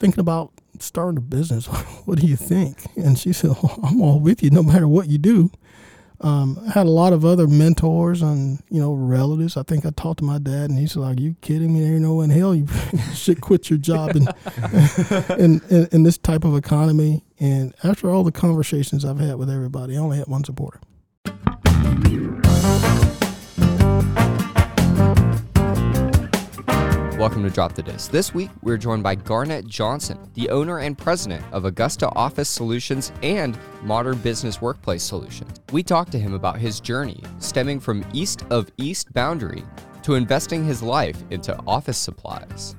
thinking about starting a business. what do you think? And she said, well, I'm all with you no matter what you do. Um, I had a lot of other mentors and you know relatives. I think I talked to my dad, and he's like, "You kidding me? There no in hell you should quit your job in, in, in in this type of economy." And after all the conversations I've had with everybody, I only had one supporter. Welcome to Drop the Disc. This week, we're joined by Garnett Johnson, the owner and president of Augusta Office Solutions and Modern Business Workplace Solutions. We talked to him about his journey stemming from east of East Boundary to investing his life into office supplies.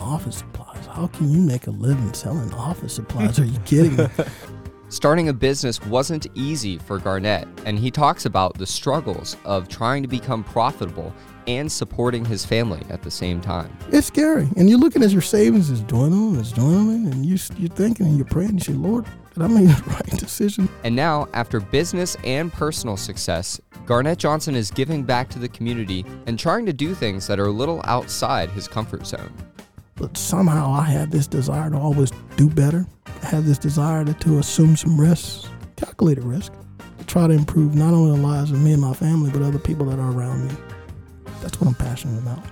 Office supplies? How can you make a living selling office supplies? Are you kidding me? Starting a business wasn't easy for Garnett, and he talks about the struggles of trying to become profitable and supporting his family at the same time. It's scary. And you're looking at your savings, it's dwindling, it's dwindling, and you, you're thinking and you're praying, you say, Lord, did I make the right decision? And now, after business and personal success, Garnett Johnson is giving back to the community and trying to do things that are a little outside his comfort zone. But somehow I had this desire to always do better. I had this desire to, to assume some risks, calculated risk, to try to improve not only the lives of me and my family, but other people that are around me. That's what I'm passionate about.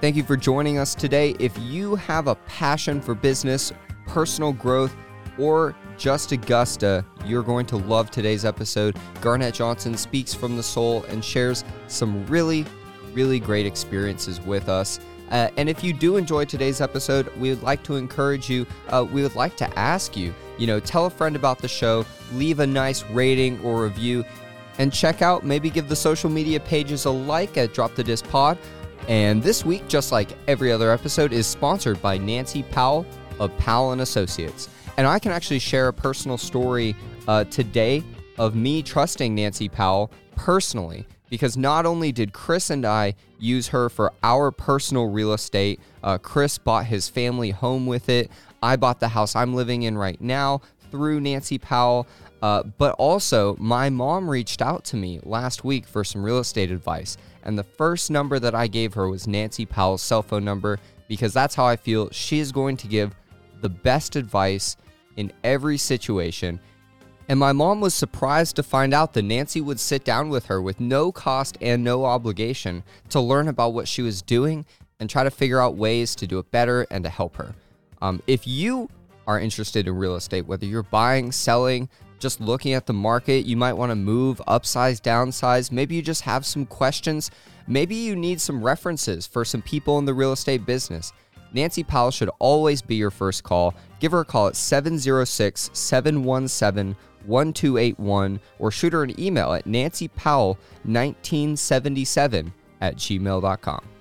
Thank you for joining us today. If you have a passion for business, personal growth, or just Augusta, you're going to love today's episode. Garnett Johnson speaks from the soul and shares some really, really great experiences with us. Uh, and if you do enjoy today's episode, we would like to encourage you, uh, we would like to ask you, you know, tell a friend about the show, leave a nice rating or review and check out, maybe give the social media pages a like at Drop the Disc Pod. And this week, just like every other episode, is sponsored by Nancy Powell of Powell and Associates. And I can actually share a personal story uh, today of me trusting Nancy Powell personally, because not only did Chris and I use her for our personal real estate, uh, Chris bought his family home with it. I bought the house I'm living in right now through Nancy Powell. Uh, but also, my mom reached out to me last week for some real estate advice. And the first number that I gave her was Nancy Powell's cell phone number because that's how I feel she is going to give the best advice in every situation. And my mom was surprised to find out that Nancy would sit down with her with no cost and no obligation to learn about what she was doing and try to figure out ways to do it better and to help her. Um, if you are interested in real estate, whether you're buying, selling, just looking at the market. You might want to move, upsize, downsize. Maybe you just have some questions. Maybe you need some references for some people in the real estate business. Nancy Powell should always be your first call. Give her a call at 706 717 1281 or shoot her an email at nancypowell1977 at gmail.com.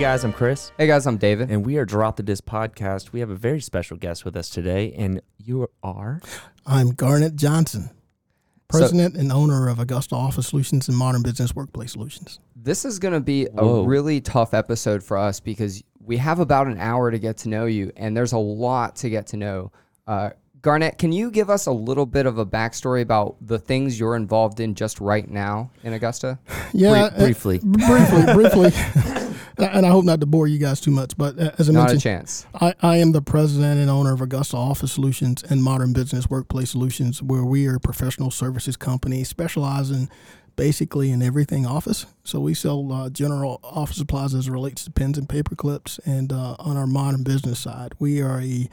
guys, I'm Chris. Hey guys, I'm David. And we are Drop the Disc podcast. We have a very special guest with us today, and you are? I'm Garnett Johnson, president so, and owner of Augusta Office Solutions and Modern Business Workplace Solutions. This is going to be Whoa. a really tough episode for us because we have about an hour to get to know you, and there's a lot to get to know. Uh, Garnett, can you give us a little bit of a backstory about the things you're involved in just right now in Augusta? Yeah, Br- briefly. Uh, briefly, briefly. and I hope not to bore you guys too much, but uh, as I not mentioned, a chance. I, I am the president and owner of Augusta Office Solutions and Modern Business Workplace Solutions, where we are a professional services company specializing basically in everything office. So we sell uh, general office supplies as it relates to pens and paper clips. And uh, on our modern business side, we are a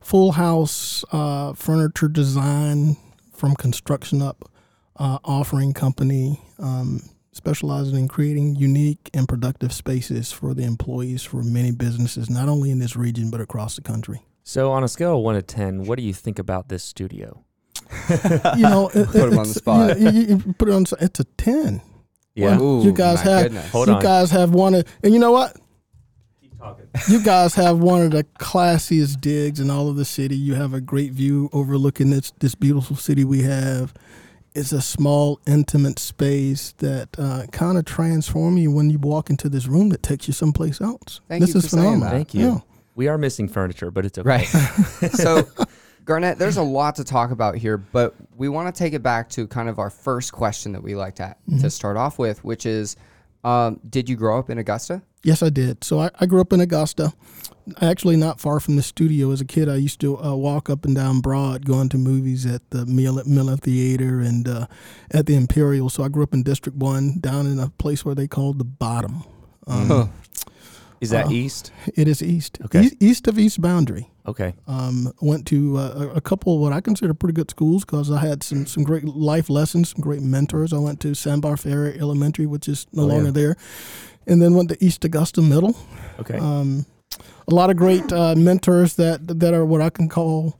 full house uh, furniture design from construction up uh, offering company. Um, specializing in creating unique and productive spaces for the employees for many businesses, not only in this region, but across the country. So, on a scale of one to 10, what do you think about this studio? you know, it, put him on the spot. You, you, you put it on. It's a ten. Yeah, Ooh, you guys have. you on. guys have one of, and you know what? You guys have one of the classiest digs in all of the city. You have a great view overlooking this this beautiful city we have it's a small, intimate space that uh, kind of transforms you when you walk into this room that takes you someplace else. Thank this you is phenomenal. Thank you. Yeah. We are missing furniture, but it's okay. Right. so, Garnett, there's a lot to talk about here, but we want to take it back to kind of our first question that we like to Mm-hmm. to start off with, which is, um, did you grow up in Augusta? Yes, I did. So I, I grew up in Augusta, actually not far from the studio. As a kid, I used to uh, walk up and down Broad, going to movies at the Miller, Miller Theater and uh, at the Imperial. So I grew up in District One, down in a place where they called the Bottom. Um, Huh. Is that Uh, east? It is east, Okay. east, east of East Boundary. Okay. Um, went to uh, a- couple of what I consider pretty good schools because I had some, some great life lessons, some great mentors. I went to Sand Bar Ferry Elementary, which is no Oh, yeah. longer there, and then went to East Augusta Middle. Okay. Um, a lot of great uh, mentors that that are what I can call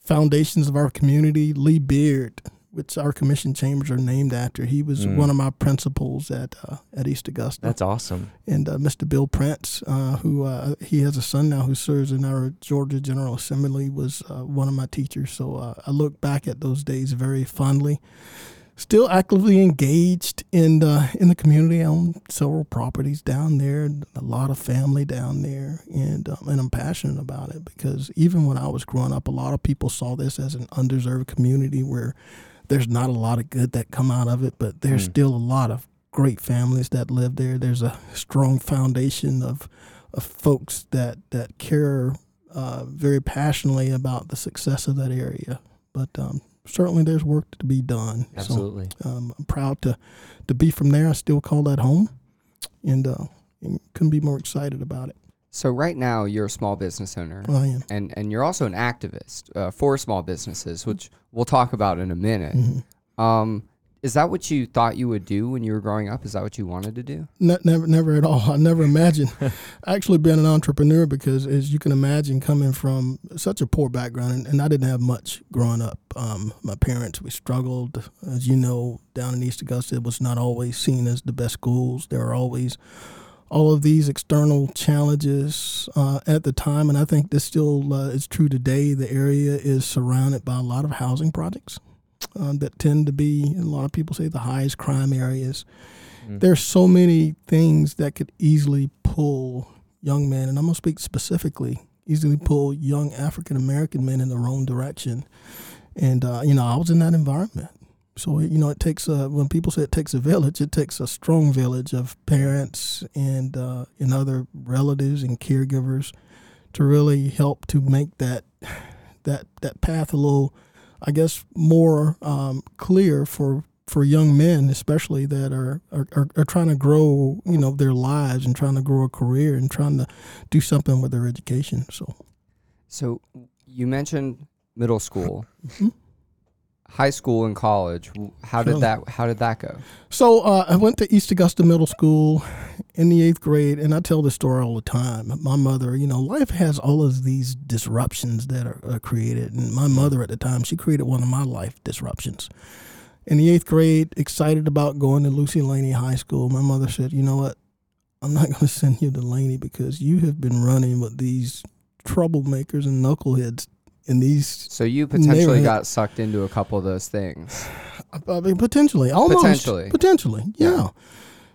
foundations of our community. Lee Beard, which our commission chambers are named after, he was Mm. one of my principals at uh, at East Augusta That's awesome. and uh, Mr. Bill Prince, uh, who uh, he has a son now who serves in our Georgia General Assembly, was uh, one of my teachers. So uh, I look back at those days very fondly. Still actively engaged in the in the community. I own several properties down there, a lot of family down there, and um, and I'm passionate about it because even when I was growing up, a lot of people saw this as an undeserved community where there's not a lot of good that come out of it, but there's Mm. still a lot of great families that live there. There's a strong foundation of of folks that that care uh, very passionately about the success of that area. But um, certainly, there's work to be done. Absolutely. So um, I'm proud to to be from there. I still call that home, and, uh, and couldn't be more excited about it. So right now you're a small business owner, I am. and and you're also an activist uh, for small businesses, which we'll talk about in a minute. Mhm. Um, is that what you thought you would do when you were growing up? Is that what you wanted to do? Ne- never, never at all. I never imagined actually being an entrepreneur because, as you can imagine, coming from such a poor background, and, and I didn't have much growing up. Um, my parents, we struggled, as you know, down in East Augusta. It was not always seen as the best schools. There were always all of these external challenges uh, at the time, and I think this still uh, is true today. The area is surrounded by a lot of housing projects uh, that tend to be, a lot of people say, the highest crime areas. Mm. There's so many things that could easily pull young men, and I'm gonna speak specifically, easily pull young African American men in the wrong direction. And uh, you know, I was in that environment. So you know, it takes a when people say it takes a village, it takes a strong village of parents and uh, and other relatives and caregivers to really help to make that that that path a little, I guess, more um, clear for for young men, especially that are, are, are, trying to grow, you know, their lives and trying to grow a career and trying to do something with their education. So So you mentioned middle school, Mhm. High school, and college. How did that How did that go? So uh, I went to East Augusta Middle School in the eighth grade, and I tell this story all the time. My mother, you know, life has all of these disruptions that are, are created, and my mother at the time, she created one of my life disruptions. In the eighth grade, excited about going to Lucy Laney High School, my mother said, "You know what? I'm not going to send you to Laney because you have been running with these troublemakers and knuckleheads in these So you potentially got sucked into a couple of those things. I mean, potentially, almost Potentially. potentially, yeah. Yeah.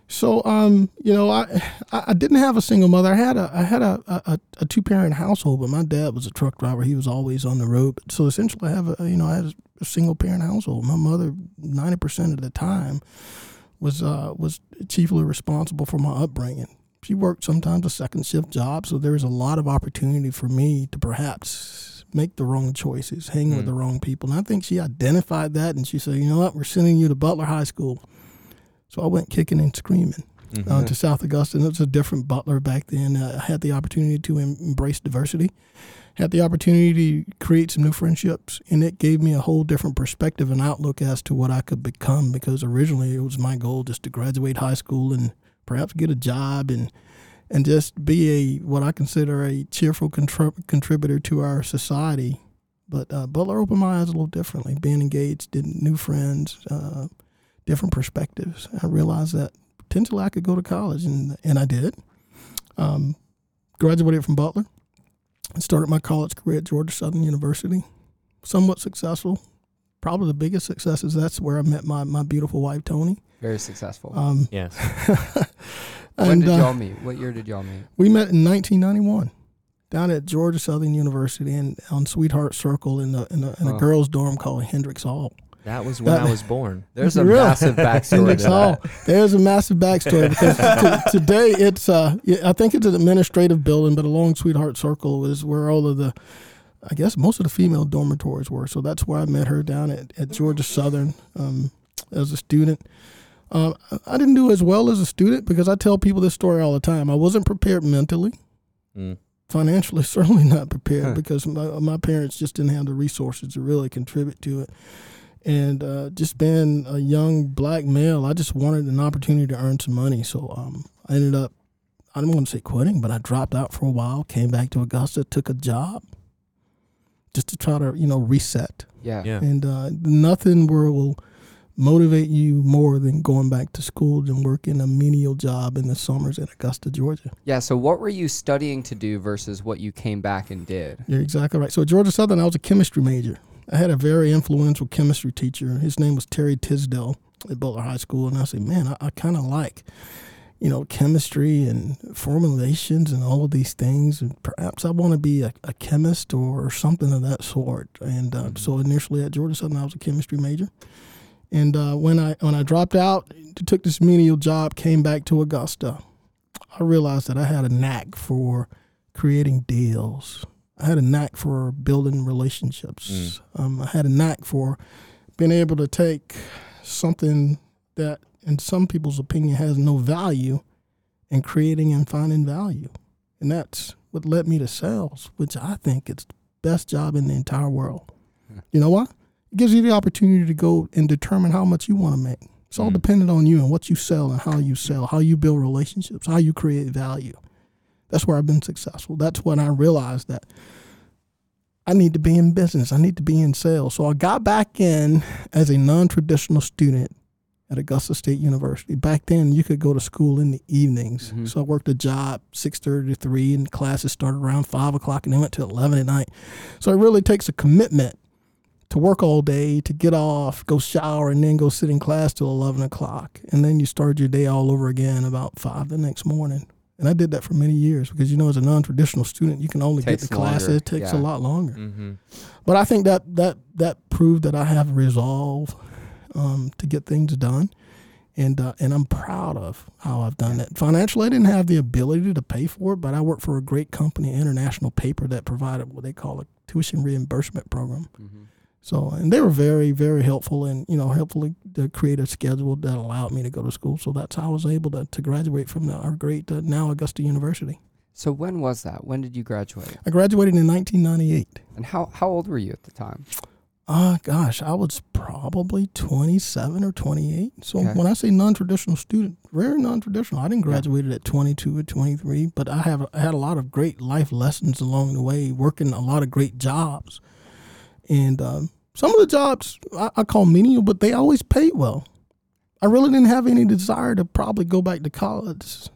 So, um, you know, I, I didn't have a single mother. I had a I had a, a, a two parent household, but my dad was a truck driver. He was always on the road. So essentially, I have a you know I had a single parent household. My mother, ninety percent of the time, was uh was chiefly responsible for my upbringing. She worked sometimes a second shift job, so there was a lot of opportunity for me to perhaps make the wrong choices, hang with Hmm. the wrong people. And I think she identified that, and she said, "You know what? We're sending you to Butler High School." So I went kicking and screaming Mhm. uh, to South Augusta. And it was a different Butler back then. Uh, I had the opportunity to em- embrace diversity, had the opportunity to create some new friendships, and it gave me a whole different perspective and outlook as to what I could become. Because originally it was my goal just to graduate high school and perhaps get a job and and just be a what I consider a cheerful contrib- contributor to our society. But uh, Butler opened my eyes a little differently. Being engaged, did new friends, uh, different perspectives. I realized that potentially I could go to college, and and I did. Um, graduated from Butler, and started my college career at Georgia Southern University. Somewhat successful. Probably the biggest success is that's where I met my, my beautiful wife Tony. Very successful. Um, Yes. when and did uh, y'all meet? What year did y'all meet? we met in 1991. down at Georgia Southern University and on Sweetheart Circle in the in a, in a Huh. girls' dorm called Hendricks Hall. That was when That- I was born. There's a Really? massive backstory to Hall. that. There's a massive backstory because to, today it's uh yeah, I think it's an administrative building, but along Sweetheart Circle is where all of the I guess most of the female dormitories were. So that's where I met her down at, at Georgia Southern um, as a student. Um, I- I didn't do as well as a student because I tell people this story all the time. I wasn't prepared mentally, Mm. financially, certainly not prepared Huh. because my, my parents just didn't have the resources to really contribute to it. And uh, just being a young black male, I just wanted an opportunity to earn some money. So um, I ended up, I don't want to say quitting, but I dropped out for a while, came back to Augusta, took a job just to try to, you know, reset. Yeah. Yeah. And uh, nothing will, will motivate you more than going back to school and working a menial job in the summers in Augusta, Georgia. Yeah. So, what were you studying to do versus what you came back and did? You're exactly right. So at Georgia Southern, I was a chemistry major. I had a very influential chemistry teacher. His name was Terry Tisdale at Butler High School, and I said, "Man, I, I kind of like, you know, chemistry and formulations and all of these things, and perhaps I want to be a, a chemist or something of that sort." And uh, so initially at Georgia Southern, I was a chemistry major. And uh, when I when I dropped out, took this menial job, came back to Augusta, I realized that I had a knack for creating deals. I had a knack for building relationships. Um, I had a knack for being able to take something that, in some people's opinion, has no value and creating and finding value. And that's what led me to sales, which I think is the best job in the entire world. You know why? It gives you the opportunity to go and determine how much you want to make. It's all Mm. dependent on you and what you sell and how you sell, how you build relationships, how you create value. That's where I've been successful. That's when I realized that I need to be in business. I need to be in sales. So I got back in as a non-traditional student at Augusta State University. Back then, you could go to school in the evenings. Mhm. So I worked a job six thirty to three, and classes started around five o'clock, and they went till eleven at night. So it really takes a commitment to work all day, to get off, go shower, and then go sit in class till eleven o'clock, and then you start your day all over again about five the next morning. And I did that for many years because you know, as a non-traditional student, you can only Takes get to classes. longer, It takes yeah. a lot longer. Mm-hmm. But I think that that that proved that I have resolve um, to get things done, and uh, and I'm proud of how I've done that. Financially, I didn't have the ability to pay for it, but I worked for a great company, International Paper, that provided what they call a tuition reimbursement program. Mhm. So, and they were very, very helpful and, you know, helpfully to create a schedule that allowed me to go to school. So that's how I was able to, to graduate from the, our great, uh, now Augusta University. So, when was that? When did you graduate? I graduated in 1998. And how, how old were you at the time? Uh, gosh, I was probably 27 or 28. So Okay. when I say non-traditional student, very non-traditional. I didn't graduate at 22 or 23, but I have I had a lot of great life lessons along the way, working a lot of great jobs. And um, some of the jobs I, I call menial, but they always paid well. I really didn't have any desire to probably go back to college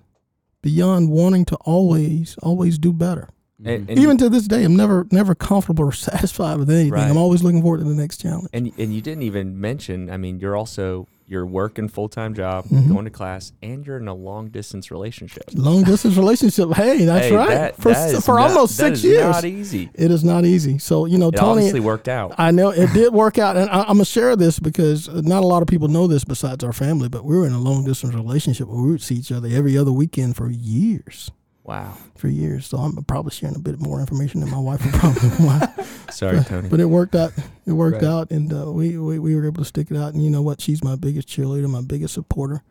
beyond wanting to always, always do better. And, and Even to this day, I'm never, never comfortable or satisfied with anything. Right. I'm always looking forward to the next challenge. and and you didn't even mention. I mean, you're also you're working full time job, Mhm. going to class, and you're in a long distance relationship. Long distance relationship. Hey, that's Hey, right. that- for that for not- almost six is years. Not easy. It is not easy. So you know, It Tony. obviously worked out. I know it did work out, and I, I'm gonna share this because not a lot of people know this besides our family. But we were in a long distance relationship where we would see each other every other weekend for years. Wow. For years, so I'm probably sharing a bit more information than my wife would probably want. Sorry, Tony. But it worked out. It worked Right. out, and uh, we, we we were able to stick it out. And you know what? She's my biggest cheerleader, my biggest supporter,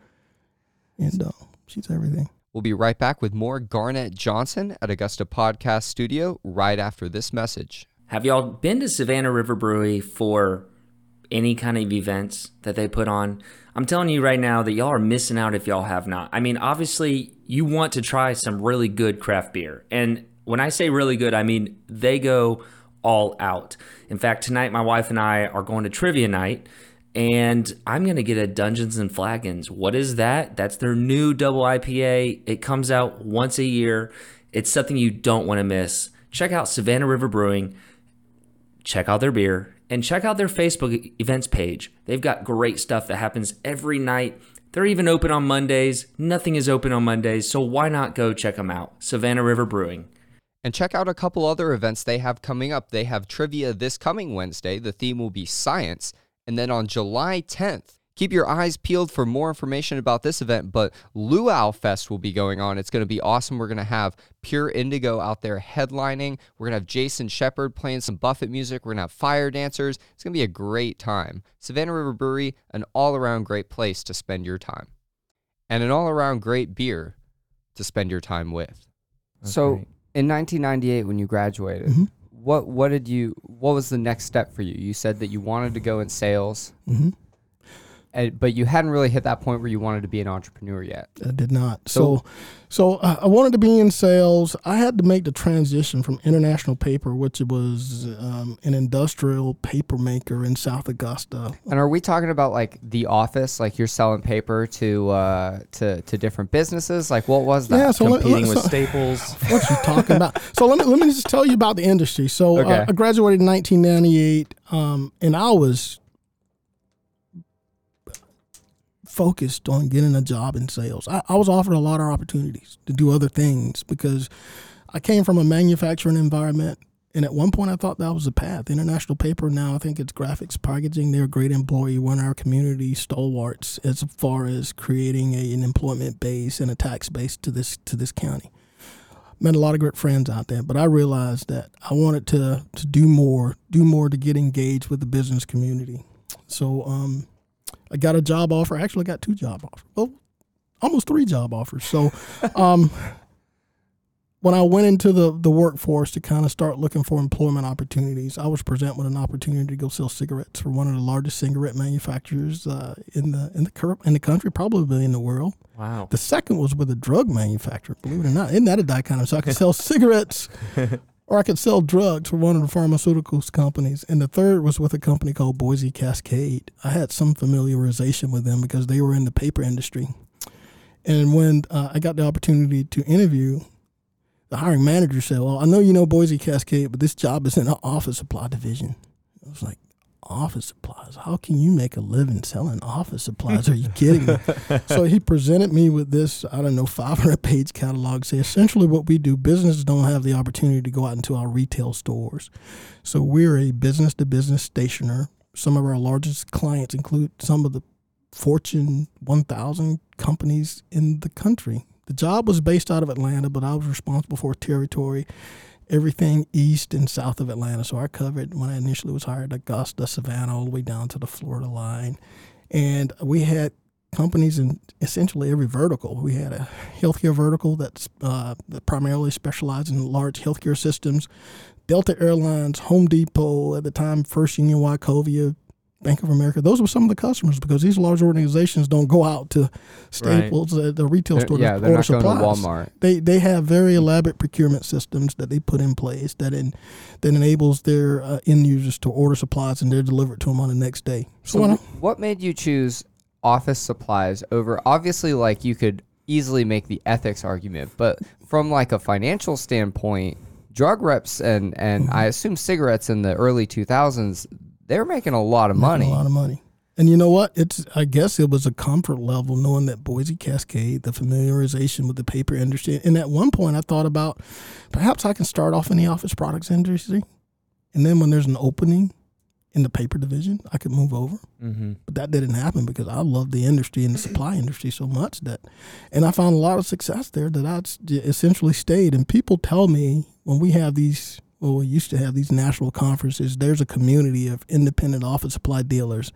and uh, she's everything. We'll be right back with more Garnett Johnson at Augusta Podcast Studio right after this message. Have y'all been to Savannah River Brewery for any kind of events that they put on? I'm telling you right now that y'all are missing out if y'all have not. I mean, obviously, you want to try some really good craft beer. And when I say really good, I mean they go all out. In fact, tonight my wife and I are going to trivia night and I'm going to get a Dungeons and Flagons. What is that? That's their new double IPA. It comes out once a year. It's something you don't want to miss. Check out Savannah River Brewing check out their beer and check out their Facebook events page. They've got great stuff that happens every night. They're even open on Mondays. Nothing is open on Mondays, so why not go check them out? Savannah River Brewing. And check out a couple other events they have coming up. They have trivia this coming Wednesday. The theme will be science. And then on July 10th, keep your eyes peeled for more information about this event. But Luau Fest will be going on. It's going to be awesome. We're going to have Pure Indigo out there headlining. We're going to have Jason Shepard playing some Buffett music. We're going to have fire dancers. It's going to be a great time. Savannah River Brewery, an all around great place to spend your time, and an all around great beer to spend your time with. That's so, great. in 1998, when you graduated, Mhm. what what did you? What was the next step for you? You said that you wanted to go in sales, hmm and, but you hadn't really hit that point where you wanted to be an entrepreneur yet. I did not. So- So, so uh, I wanted to be in sales. I had to make the transition from International Paper, which was um, an industrial paper maker in South Augusta. And are we talking about like the office, like you're selling paper to uh, to to different businesses? Like what was that? Yeah, so Competing let, with so, Staples. what are you talking about? So let me let me just tell you about the industry. So Okay. uh, I graduated in 1998, um, and I was focused on getting a job in sales. I, I was offered a lot of opportunities to do other things because I came from a manufacturing environment. And at one point, I thought that was the path. International Paper now, I think it's graphics packaging. They're a great employee, one of our community stalwarts as far as creating a, an employment base and a tax base to this to this county met a lot of great friends out there, but I realized that I wanted to to do more, do more to get engaged with the business community. So um, I got a job offer. Actually, I got two job offers. Well, almost three job offers. So um, when I went into the the workforce to kind of start looking for employment opportunities, I was presented with an opportunity to go sell cigarettes for one of the largest cigarette manufacturers uh, in the in the cur- in the country, probably in the world. Wow. The second was with a drug manufacturer. Believe it or not, isn't that a dichotomy? So I could sell cigarettes, or I could sell drugs for one of the pharmaceuticals companies. And the third was with a company called Boise Cascade. I had some familiarization with them because they were in the paper industry. And when uh, I got the opportunity to interview, the hiring manager said, "Well, I know you know Boise Cascade, but this job is in the office supply division." I was like, "Office supplies? How can you make a living selling office supplies? Are you kidding me?" so he presented me with this, I don't know, 500 page catalog. Say essentially what we do, businesses don't have the opportunity to go out into our retail stores. So we're a business to business stationer. Some of our largest clients include some of the Fortune 1000 companies in the country. The job was based out of Atlanta, but I was responsible for territory, everything east and south of Atlanta. So I covered, when I initially was hired, Augusta, Savannah, all the way down to the Florida line. And we had companies in essentially every vertical. We had a healthcare vertical that's uh, that primarily specialized in large healthcare systems. Delta Airlines, Home Depot, at the time, First Union Wachovia, Bank of America. Those were some of the customers because these large organizations don't go out to Staples, uh, the retail They're- store, to yeah, they're order not going to supplies. Walmart. They they have very elaborate procurement systems that they put in place that in, that enables their uh, end users to order supplies and they're delivered to them on the next day. So, So, when I- wh- what made you choose office supplies over? Obviously, like you could easily make the ethics argument, but from like a financial standpoint, drug reps and and Mm-hmm. I assume cigarettes in the early 2000s, they were making a lot of money. a lot of money. And you know what? It's I guess it was a comfort level knowing that Boise Cascade, the familiarization with the paper industry. And at one point, I thought about perhaps I can start off in the office products industry, and then when there's an opening in the paper division, I could move over. Mm-hmm. But that didn't happen because I love the industry and the supply industry so much that, and I found a lot of success there that I essentially stayed. And people tell me when we have these, well, we used to have these national conferences, there's a community of independent office supply dealers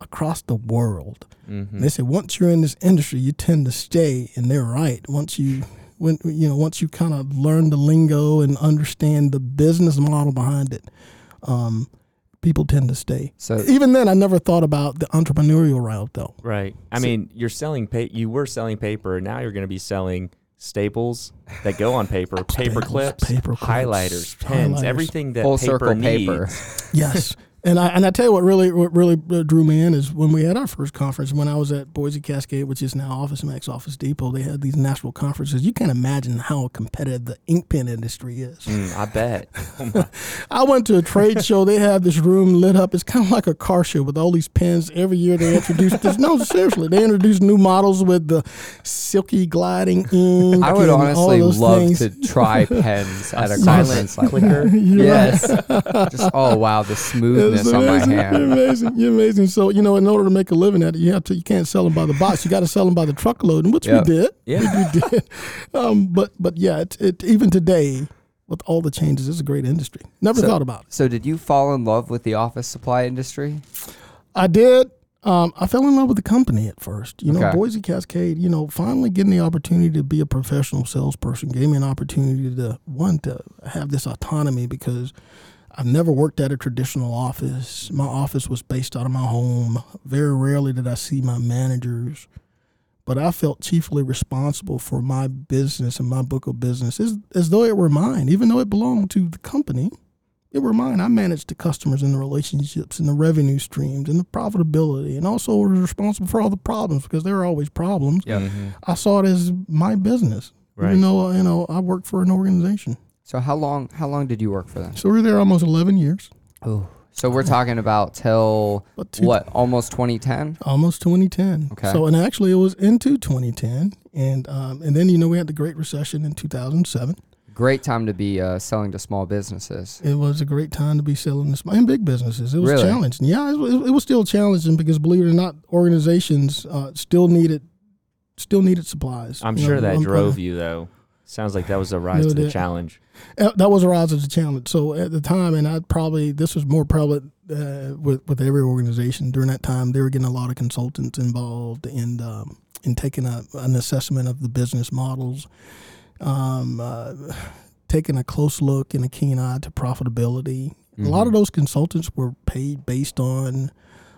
across the world. Mm-hmm. They say once you're in this industry, you tend to stay, and they're right. Once you when you know once you kind of learn the lingo and understand the business model behind it, um, people tend to stay. So Even then, I never thought about the entrepreneurial route, though. Right. I So- mean, you're selling pa- you were selling paper, and now you're going to be selling staples that go on paper, paper Staples, clips, paper clips, highlighters, pens, highlighters. everything that full paper circle needs. paper. Yes, And I and I tell you what really what really uh, drew me in is when we had our first conference when I was at Boise Cascade, which is now Office Max Office Depot. They had these national conferences. You can't imagine how competitive the ink pen industry is. Mm, I bet. I went to a trade show. They had this room lit up. It's kind of like a car show with all these pens. Every year they introduce this. No, seriously, they introduce new models with the silky gliding ink. I would honestly love things. to try pens at a silent conference like clicker. Yes. Just oh wow, the smoothness It's on my amazing. You're amazing. You're amazing. So you know, in order to make a living at it, you have to. You can't sell them by the box. You got to sell them by the truckload, and which Yep. we did. Yeah. we did. Um, but but yeah, it, it even today with all the changes, it's a great industry. Never So- thought about it. So did you fall in love with the office supply industry? I did. Um, I fell in love with the company at first. You know, Okay. Boise Cascade. You know, finally getting the opportunity to be a professional salesperson gave me an opportunity to one to have this autonomy because I've never worked at a traditional office. My office was based out of my home. Very rarely did I see my managers, but I felt chiefly responsible for my business and my book of business as, as though it were mine, even though it belonged to the company. It were mine. I managed the customers and the relationships and the revenue streams and the profitability, and also was responsible for all the problems because there are always problems. Yeah. Mhm. I saw it as my business, Right. even though you know I worked for an organization. So how long how long did you work for them? So we were there almost eleven years. Oh. So we're talking about till But two, what? Almost 2010? Almost 2010. Okay. So and actually it was into 2010, and um, and then you know we had the Great Recession in 2007. Great time to be uh, selling to small businesses. It was a great time to be selling this in big businesses. It was Really? challenging. Yeah, it was, it was still challenging because believe it or not, organizations uh, still needed still needed supplies. I'm You know, sure that drove you though. Sounds like that was a rise to the challenge. Uh, that was a rise to the challenge. So at the time, and I probably this was more prevalent uh, with with every organization during that time. They were getting a lot of consultants involved in um, in taking a, an assessment of the business models, um, uh, taking a close look and a keen eye to profitability. A lot of those consultants were paid based on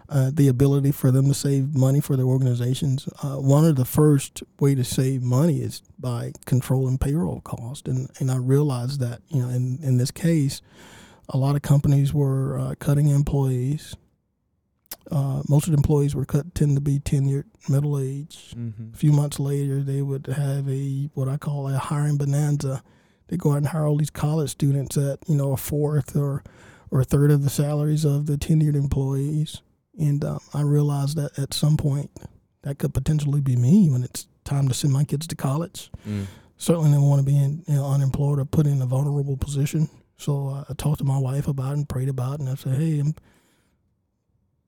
uh, the ability for them to save money for their organizations. Uh, one of the first way to save money is by controlling payroll cost, and and I realized that you know in in this case, a lot of companies were uh, cutting employees. Uh, most of the employees were cut tend to be tenured, middle aged. Mm-hmm. A few months later, they would have a what I call a hiring bonanza. They go out and hire all these college students at you know a fourth or or a third of the salaries of the tenured employees. And um, I realized that at some point that could potentially be me when it's time to send my kids to college. Mm. Certainly, didn't want to be in, you know, unemployed or put in a vulnerable position. So uh, I talked to my wife about it and prayed about it, and I said, "Hey, I'm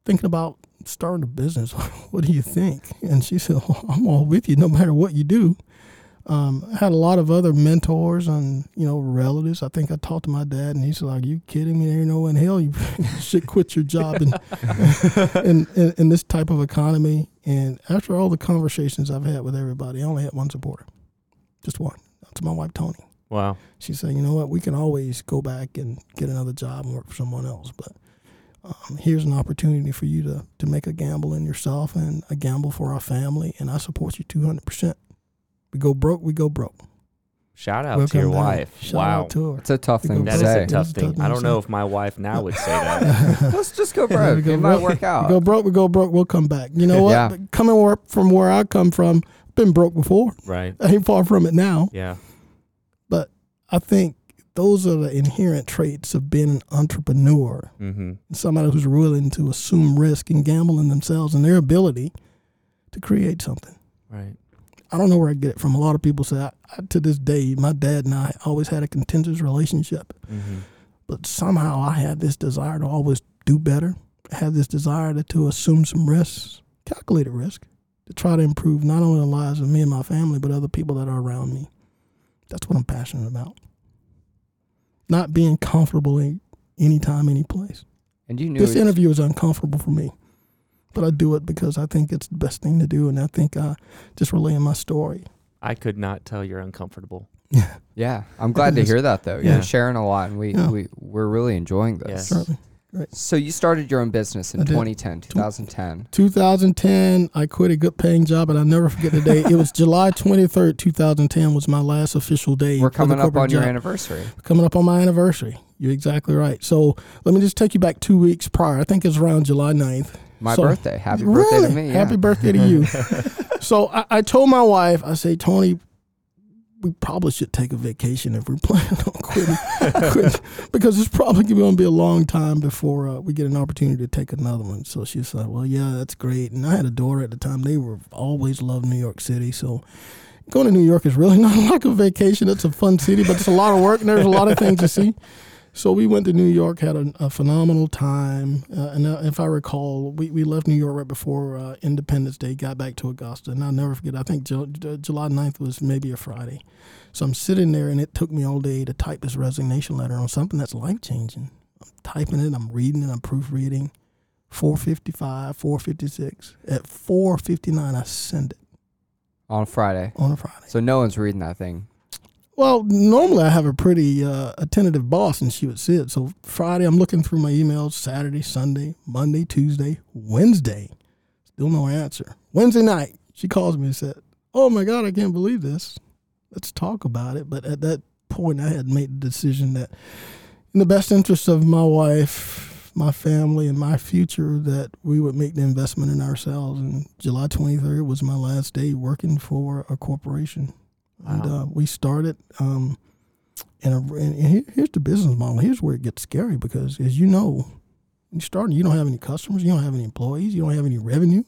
thinking about starting a business. what do you think?" And she said, well, "I'm all with you, no matter what you do." Um, I had a lot of other mentors and you know relatives. I think I talked to my dad, and he's like, "You kidding me? There ain't no in hell you should quit your job in, in, in in this type of economy." And after all the conversations I've had with everybody, I only had one supporter, just one. That's my wife Tony. Wow. She said, "You know what? We can always go back and get another job and work for someone else, but." Um, here's an opportunity for you to, to make a gamble in yourself and a gamble for our family, and I support you 200%. We go broke, we go broke. Shout out We'll to your down. wife. Shout wow. out to her. It's a tough thing go to That is say. a tough thing. I don't know if my wife now would say that. Let's just go broke. we go it might broke. work We out. go broke, we go broke, we'll come back. You know what? Yeah. Coming where, from where I come from, been broke before. right. I ain't far from it now. Yeah. But I think those are the inherent traits of being an entrepreneur. Mm-hmm. Somebody who's willing to assume risk and gamble in themselves and their ability to create something. Right. I don't know where I get it from. A lot of people say, I, I, to this day, my dad and I always had a contentious relationship. Mm-hmm. But somehow I had this desire to always do better. I had this desire to, to assume some risks, calculated risk, to try to improve not only the lives of me and my family, but other people that are around me. That's what I'm passionate about. Not being comfortable in anytime, any place. And you knew This interview is uncomfortable for me, but I do it because I think it's the best thing to do, and I think I just relaying my story. I could not tell you're uncomfortable. Yeah, yeah. I'm glad to hear that though. Yeah. You're sharing a lot, and we, Yeah. we we're really enjoying this. Yes. Certainly. So you started your own business in 2010, 2010. 2010, I quit a good paying job, and I never forget the day. it was July 23rd, 2010 was my last official day. We're coming up corporate on your job. anniversary. Coming up on my anniversary. You're exactly right. So let me just take you back two weeks prior. I think it's around July 9th. My So- birthday. Happy birthday to me. Happy birthday to you. so I, I told my wife, I say, Tony, we probably should take a vacation if we're planning on quitting, quitting because it's probably going to be a long time before uh, we get an opportunity to take another one. So she said, well, yeah, that's great. And I had a daughter at the time. They were always loved New York City. So going to New York is really not like a vacation. It's a fun city, but it's a lot of work and there's a lot of things to see. So we went to New York, had a, a phenomenal time, uh, and uh, if I recall, we, we left New York right before uh, Independence Day, got back to Augusta, and I'll never forget. I think Ju- Ju- July 9th was maybe a Friday, so I'm sitting there, and it took me all day to type this resignation letter on something that's life changing. I'm typing it, I'm reading it, I'm proofreading. 455, 456. At 459, I send it On Friday. on a Friday. So no one's reading that thing. Well, normally I have a pretty uh, attentive boss, and she would see it. So Friday, I'm looking through my emails. Saturday, Sunday, Monday, Tuesday, Wednesday, still no answer. Wednesday night, she calls me and said, "Oh my God, I can't believe this. Let's talk about it." But at that point, I had made the decision that, in the best interest of my wife, my family, and my future, that we would make the investment in ourselves. And July 23rd was my last day working for a corporation and uh, we started. Um, and, a, and here's the business model. Here's where it gets scary because, as you know, when you start, you don't have any customers, you don't have any employees, you don't have any revenue.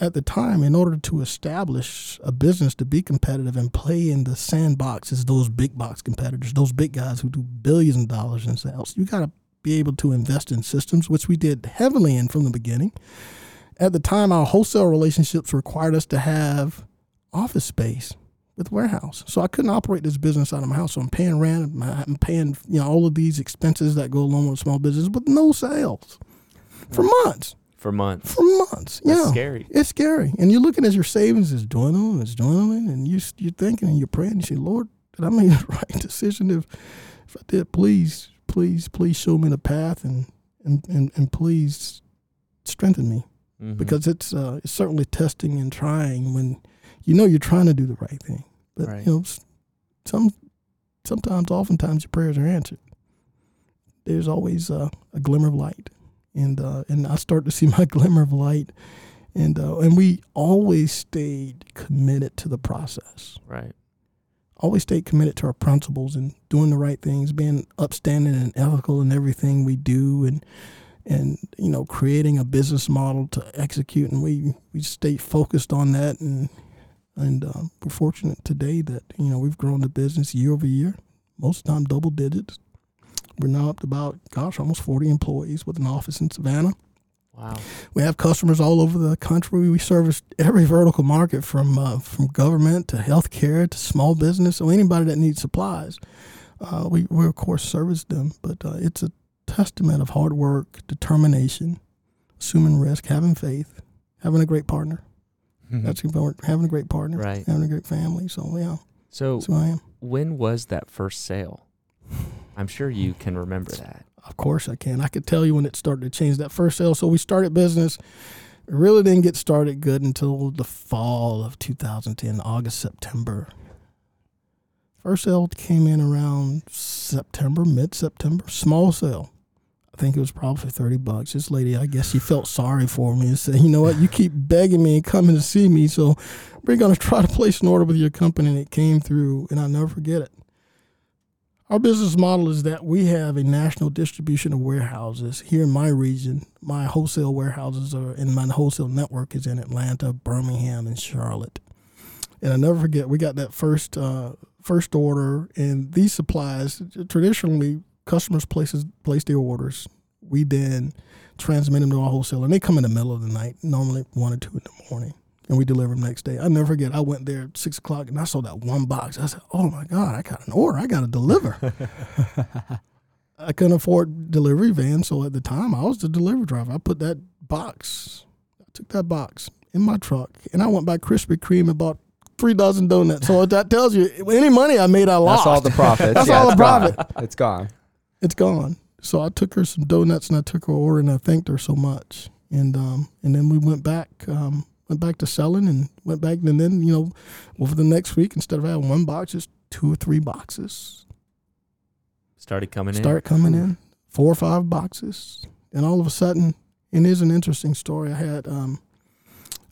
At the time, in order to establish a business to be competitive and play in the sandbox as those big box competitors, those big guys who do billions of dollars in sales, you got to be able to invest in systems, which we did heavily in from the beginning. At the time, our wholesale relationships required us to have office space with warehouse. So I couldn't operate this business out of my house. So I'm paying rent, I'm paying you know all of these expenses that go along with a small business with no sales for months. for months. For months, That's yeah, scary. it's scary. And you're looking as your savings is dwindling, it's dwindling, and you you're thinking and you're praying. You say, Lord, did I make the right decision? If if I did, please, please, please show me the path and and and, and please strengthen me Mhm. because it's uh, it's certainly testing and trying when you know you're trying to do the right thing. But Right. you know, some sometimes, oftentimes, your prayers are answered. There's always uh, a glimmer of light, and uh, and I start to see my glimmer of light, and uh, and we always stayed committed to the process. right. Always stayed committed to our principles and doing the right things, being upstanding and ethical in everything we do, and and you know creating a business model to execute and we we stay focused on that and and uh, we're fortunate today that you know we've grown the business year over year most of the time double digits we're now up to about gosh almost 40 employees with an office in savannah Wow. we have customers all over the country. We service every vertical market from uh, from government to healthcare to small business. So anybody that needs supplies, uh, we we of course service them. But uh, it's a testament of hard work, determination, assuming risk, having faith, having a great partner. That's important. Having a great partner, Mm-hmm. Right. Having a great family. So yeah, So that's who I am. when was that first sale? I'm sure you can remember that. Of course I can. I could tell you when it started to change that first sale. So we started business. It really didn't get started good until the fall of 2010, August, September. First sale came in around September, mid September. Small sale. I think it was probably 30 bucks. This lady, I guess she felt sorry for me and said, you know what, you keep begging me and coming to see me, so we're going to try to place an order with your company. And it came through, and I'll never forget it. Our business model is that we have a national distribution of warehouses here in my region. My wholesale warehouses are, and my wholesale network is in Atlanta, Birmingham, and Charlotte. And I never forget, we got that first uh, first order, and these supplies traditionally customers places place their orders. We then transmit them to our wholesaler, and they come in the middle of the night, normally one or two in the morning, and we deliver them next day. I never forget. I went there at six o'clock, and I saw that one box. I said, "Oh my God, I got an order. I got to deliver." I couldn't afford delivery van, so at the time I was the delivery driver. I put that box, I took that box in my truck, and I went by Krispy Kreme and bought three dozen donuts. So that tells you any money I made, I lost. That's all the profits. That's yeah, all the profit. Gone. It's gone. It's gone. So I took her some donuts and I took her order and I thanked her so much. And um, and then we went back um, went back to selling and went back and then you know over the next week instead of having one box, just two or three boxes. started coming in. start coming in, four or five boxes, and all of a sudden, and it's an interesting story. I had um,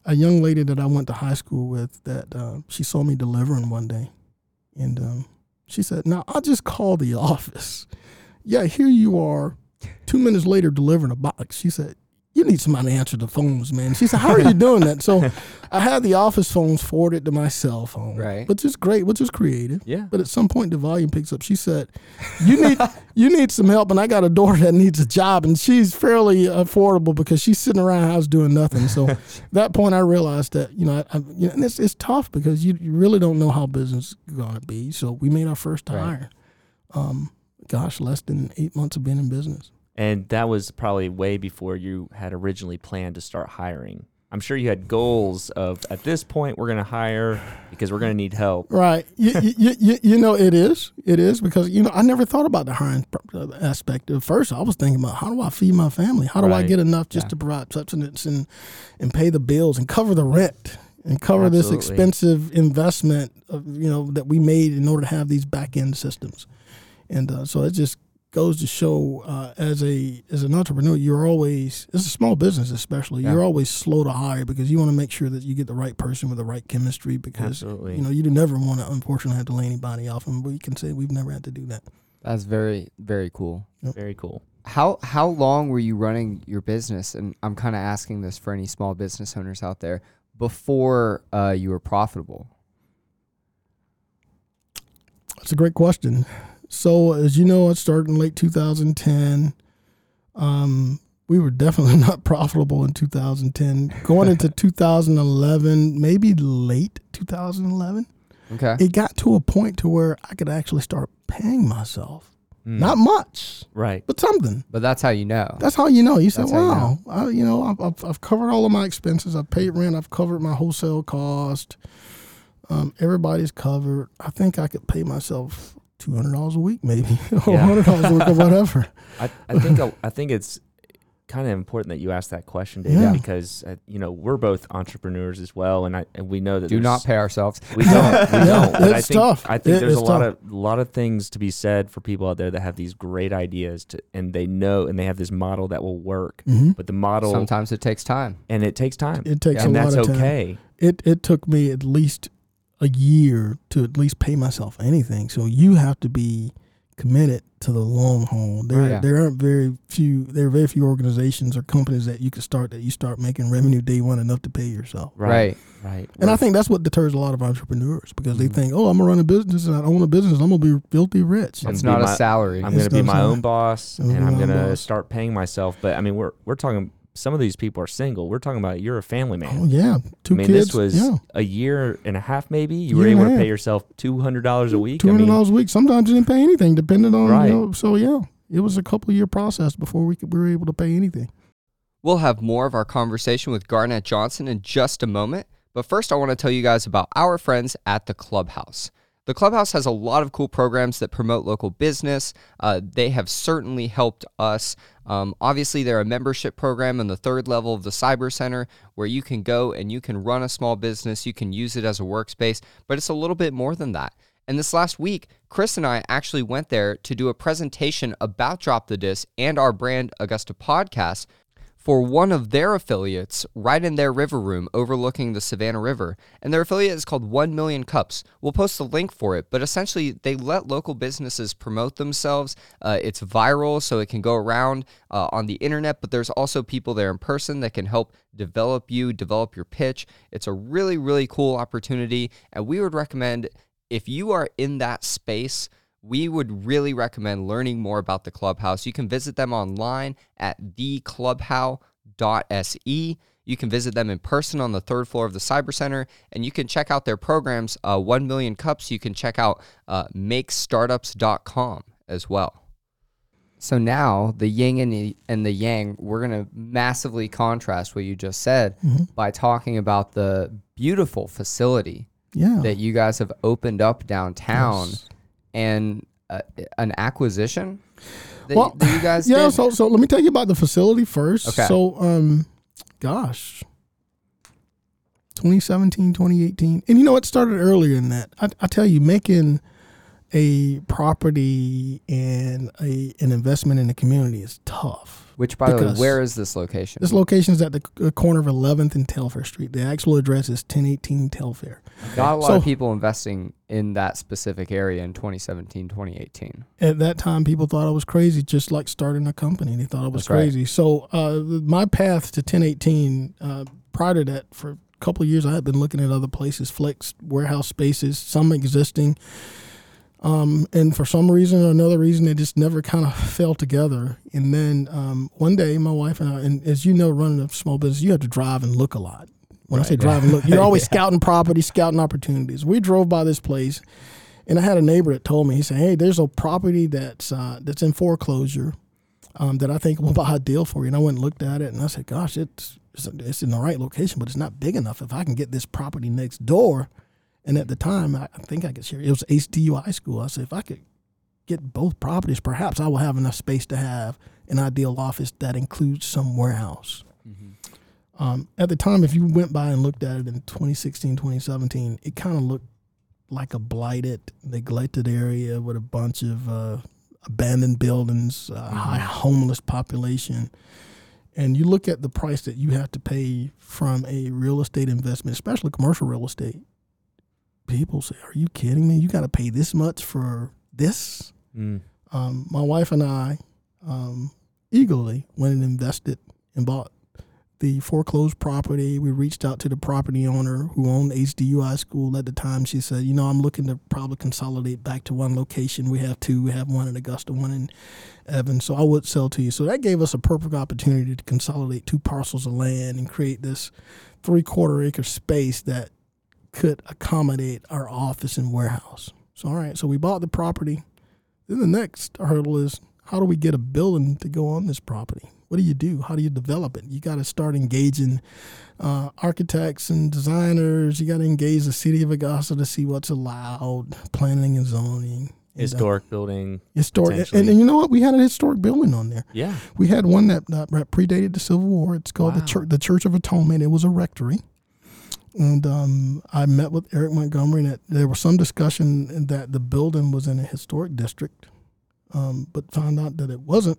a young lady that I went to high school with that uh, she saw me delivering one day, and um, she said, "Now I'll just call the office. Yeah, here you are. Two minutes later, delivering a box." She said, "You need somebody to answer the phones, man." She said, "How are you doing that?" So I had the office phones forwarded to my cell phone, Right. Which is great, which is creative. Yeah. But at some point, the volume picks up. She said, "You need you need some help, and I got a daughter that needs a job, and she's fairly affordable because she's sitting around the house doing nothing." So, that point, I realized that you know, I, I, you know, and it's it's tough because you, you really don't know how business is going to be. So we made our first Right. hire. Um, gosh, less than eight months of being in business. And that was probably way before you had originally planned to start hiring. I'm sure you had goals of at this point we're going to hire because we're going to need help. Right. you, you, you, you know, it is. It is because, you know, I never thought about the hiring uh, aspect. At first, I was thinking about how do I feed my family? How do I get enough just Yeah. to provide subsistence and, and pay the bills and cover the rent and cover this expensive investment, of, you know, that we made in order to have these back end systems. And uh, so it just goes to show uh, as a as an entrepreneur, you're always it's a small business especially. Yeah. You're always slow to hire because you want to make sure that you get the right person with the right chemistry because Absolutely. you know, you never want to unfortunately have to lay anybody off, and we can say we've never had to do that. That's very very cool. Very cool. How how long were you running your business? And I'm kind of asking this for any small business owners out there before uh, you were profitable. That's a great question. So, as you know, it started in late 2010. Um, we were definitely not profitable in 2010. Going into 2011, maybe late 2011, Okay. it got to a point to where I could actually start paying myself. Mm. Not much, right. but something. But that's how you know. That's how you know. You say, That's how you "Wow, I, you know, I've, I've, I've covered all of my expenses. I've paid rent. I've covered my wholesale cost. Um, everybody's covered. I think I could pay myself two hundred dollars a week, maybe, or Yeah. hundred dollars a week, or whatever." I, I think I think it's kind of important that you ask that question, David, Yeah. because uh, you know we're both entrepreneurs as well, and I and we know that Do not pay ourselves. We don't. We Yeah, don't. But I it's think tough. I think It there's is a lot tough. of lot of things to be said for people out there that have these great ideas to, and they know and they have this model that will work. Mhm. But the model Sometimes it takes time. and it takes time, It takes and a lot that's of time. okay. It it took me at least a year to at least pay myself anything. So you have to be committed to the long haul. There Right. there aren't very few there are very few organizations or companies that you can start that you start making revenue day one enough to pay yourself. Right. Right. And I think that's what deters a lot of entrepreneurs because they Mhm. think, "Oh, I'm gonna run a business and I own a business. I'm gonna be filthy rich." And It's be not a salary. I'm It's going to be my so- own boss, I'm and I'm going to boss. start paying myself. But I mean, we're we're talking. Some of these people are single. We're talking about you're a family man. Oh yeah, two I mean, kids. this was yeah, a year and a half, maybe. You Year were able a to pay yourself two hundred dollars a week. two I hundred mean, dollars a week. Sometimes you didn't pay anything, depending on Right. you know. So yeah, it was a couple year process before we could, we were able to pay anything. We'll have more of our conversation with Garnett Johnson in just a moment. But first, I want to tell you guys about our friends at the Clubhouse. The Clubhouse has a lot of cool programs that promote local business. Uh, they have certainly helped us. Um, obviously, they're a membership program on the third level of the Cyber Center where you can go and you can run a small business. You can use it as a workspace, but it's a little bit more than that. And this last week, Chris and I actually went there to do a presentation about Drop the Dis and our brand Augusta Podcast for one of their affiliates right in their river room overlooking the Savannah River. And their affiliate is called 1 Million Cups. We'll post the link for it, but essentially they let local businesses promote themselves. Uh, it's viral, so it can go around uh, on the internet, but there's also people there in person that can help develop you, develop your pitch. It's a really, really cool opportunity. And we would recommend if you are in that space, we would really recommend learning more about the Clubhouse. You can visit them online at theclubhouse.se. You can visit them in person on the third floor of the Cyber Center, and you can check out their programs. Uh, 1 Million Cups, you can check out uh, makestartups.com as well. So now the yin and the, and the yang, we're going to massively contrast what you just said by talking about the beautiful facility Yeah, that you guys have opened up downtown Yes. And uh, an acquisition that, Well, that you guys yeah. did. So so let me tell you about the facility first. Okay. So um, gosh. 2017, 2018. And you know, it started earlier than that. I, I tell you, making a property and a an investment in the community is tough. Which, by the way, Because- where is this location? This location is at the c- corner of 11th and Telfair Street. The actual address is 1018 Telfair. Not a lot of So- people investing in that specific area in 2017, 2018. At that time, people thought I was crazy, just like starting a company. They thought I was That's right. crazy. So uh, my path to 1018, uh, prior to that, for a couple of years, I had been looking at other places, flex warehouse spaces, some existing. Um, and for some reason or another reason, it just never kind of fell together. And then um, one day, my wife and I, and as you know, running a small business, you have to drive and look a lot. When I say Right. drive and look, you're always scouting property, scouting opportunities. We drove by this place, and I had a neighbor that told me, he said, "Hey, there's a property that's uh, that's in foreclosure um, that I think will buy a deal for you." And I went and looked at it, and I said, "Gosh, it's, it's in the right location, but it's not big enough. If I can get this property next door." And at the time, I, think I could share. It was HDU High School. I said, if I could get both properties, perhaps I will have enough space to have an ideal office that includes some warehouse. Um, at the time, if you went by and looked at it in 2016, 2017, it kind of looked like a blighted, neglected area with a bunch of uh, abandoned buildings, uh, high homeless population. And you look at the price that you have to pay from a real estate investment, especially commercial real estate. People say, "Are you kidding me? You got to pay this much for this?" Mm. um, my wife and I um, eagerly went and invested and bought the foreclosed property. We reached out to the property owner who owned HDU High School at the time. She said, "You know, I'm looking to probably consolidate back to one location. We have two. We have one in Augusta, one in Evans. So I would sell to you." So that gave us a perfect opportunity to consolidate two parcels of land and create this three-quarter acre space that could accommodate our office and warehouse. So all right, so we bought the property. Then the next hurdle is how do we get a building to go on this property? What do you do? How do you develop it? You got to start engaging uh, architects and designers. You got to engage the city of Augusta to see what's allowed, planning and zoning. And, uh, Historic building. historic, and, and you know what? We had a historic building on there. Yeah. We had one that, that predated the Civil War. It's called the Church, the Church of Atonement. It was a rectory, and um, I met with Eric Montgomery. That there was some discussion that the building was in a historic district, um, but found out that it wasn't.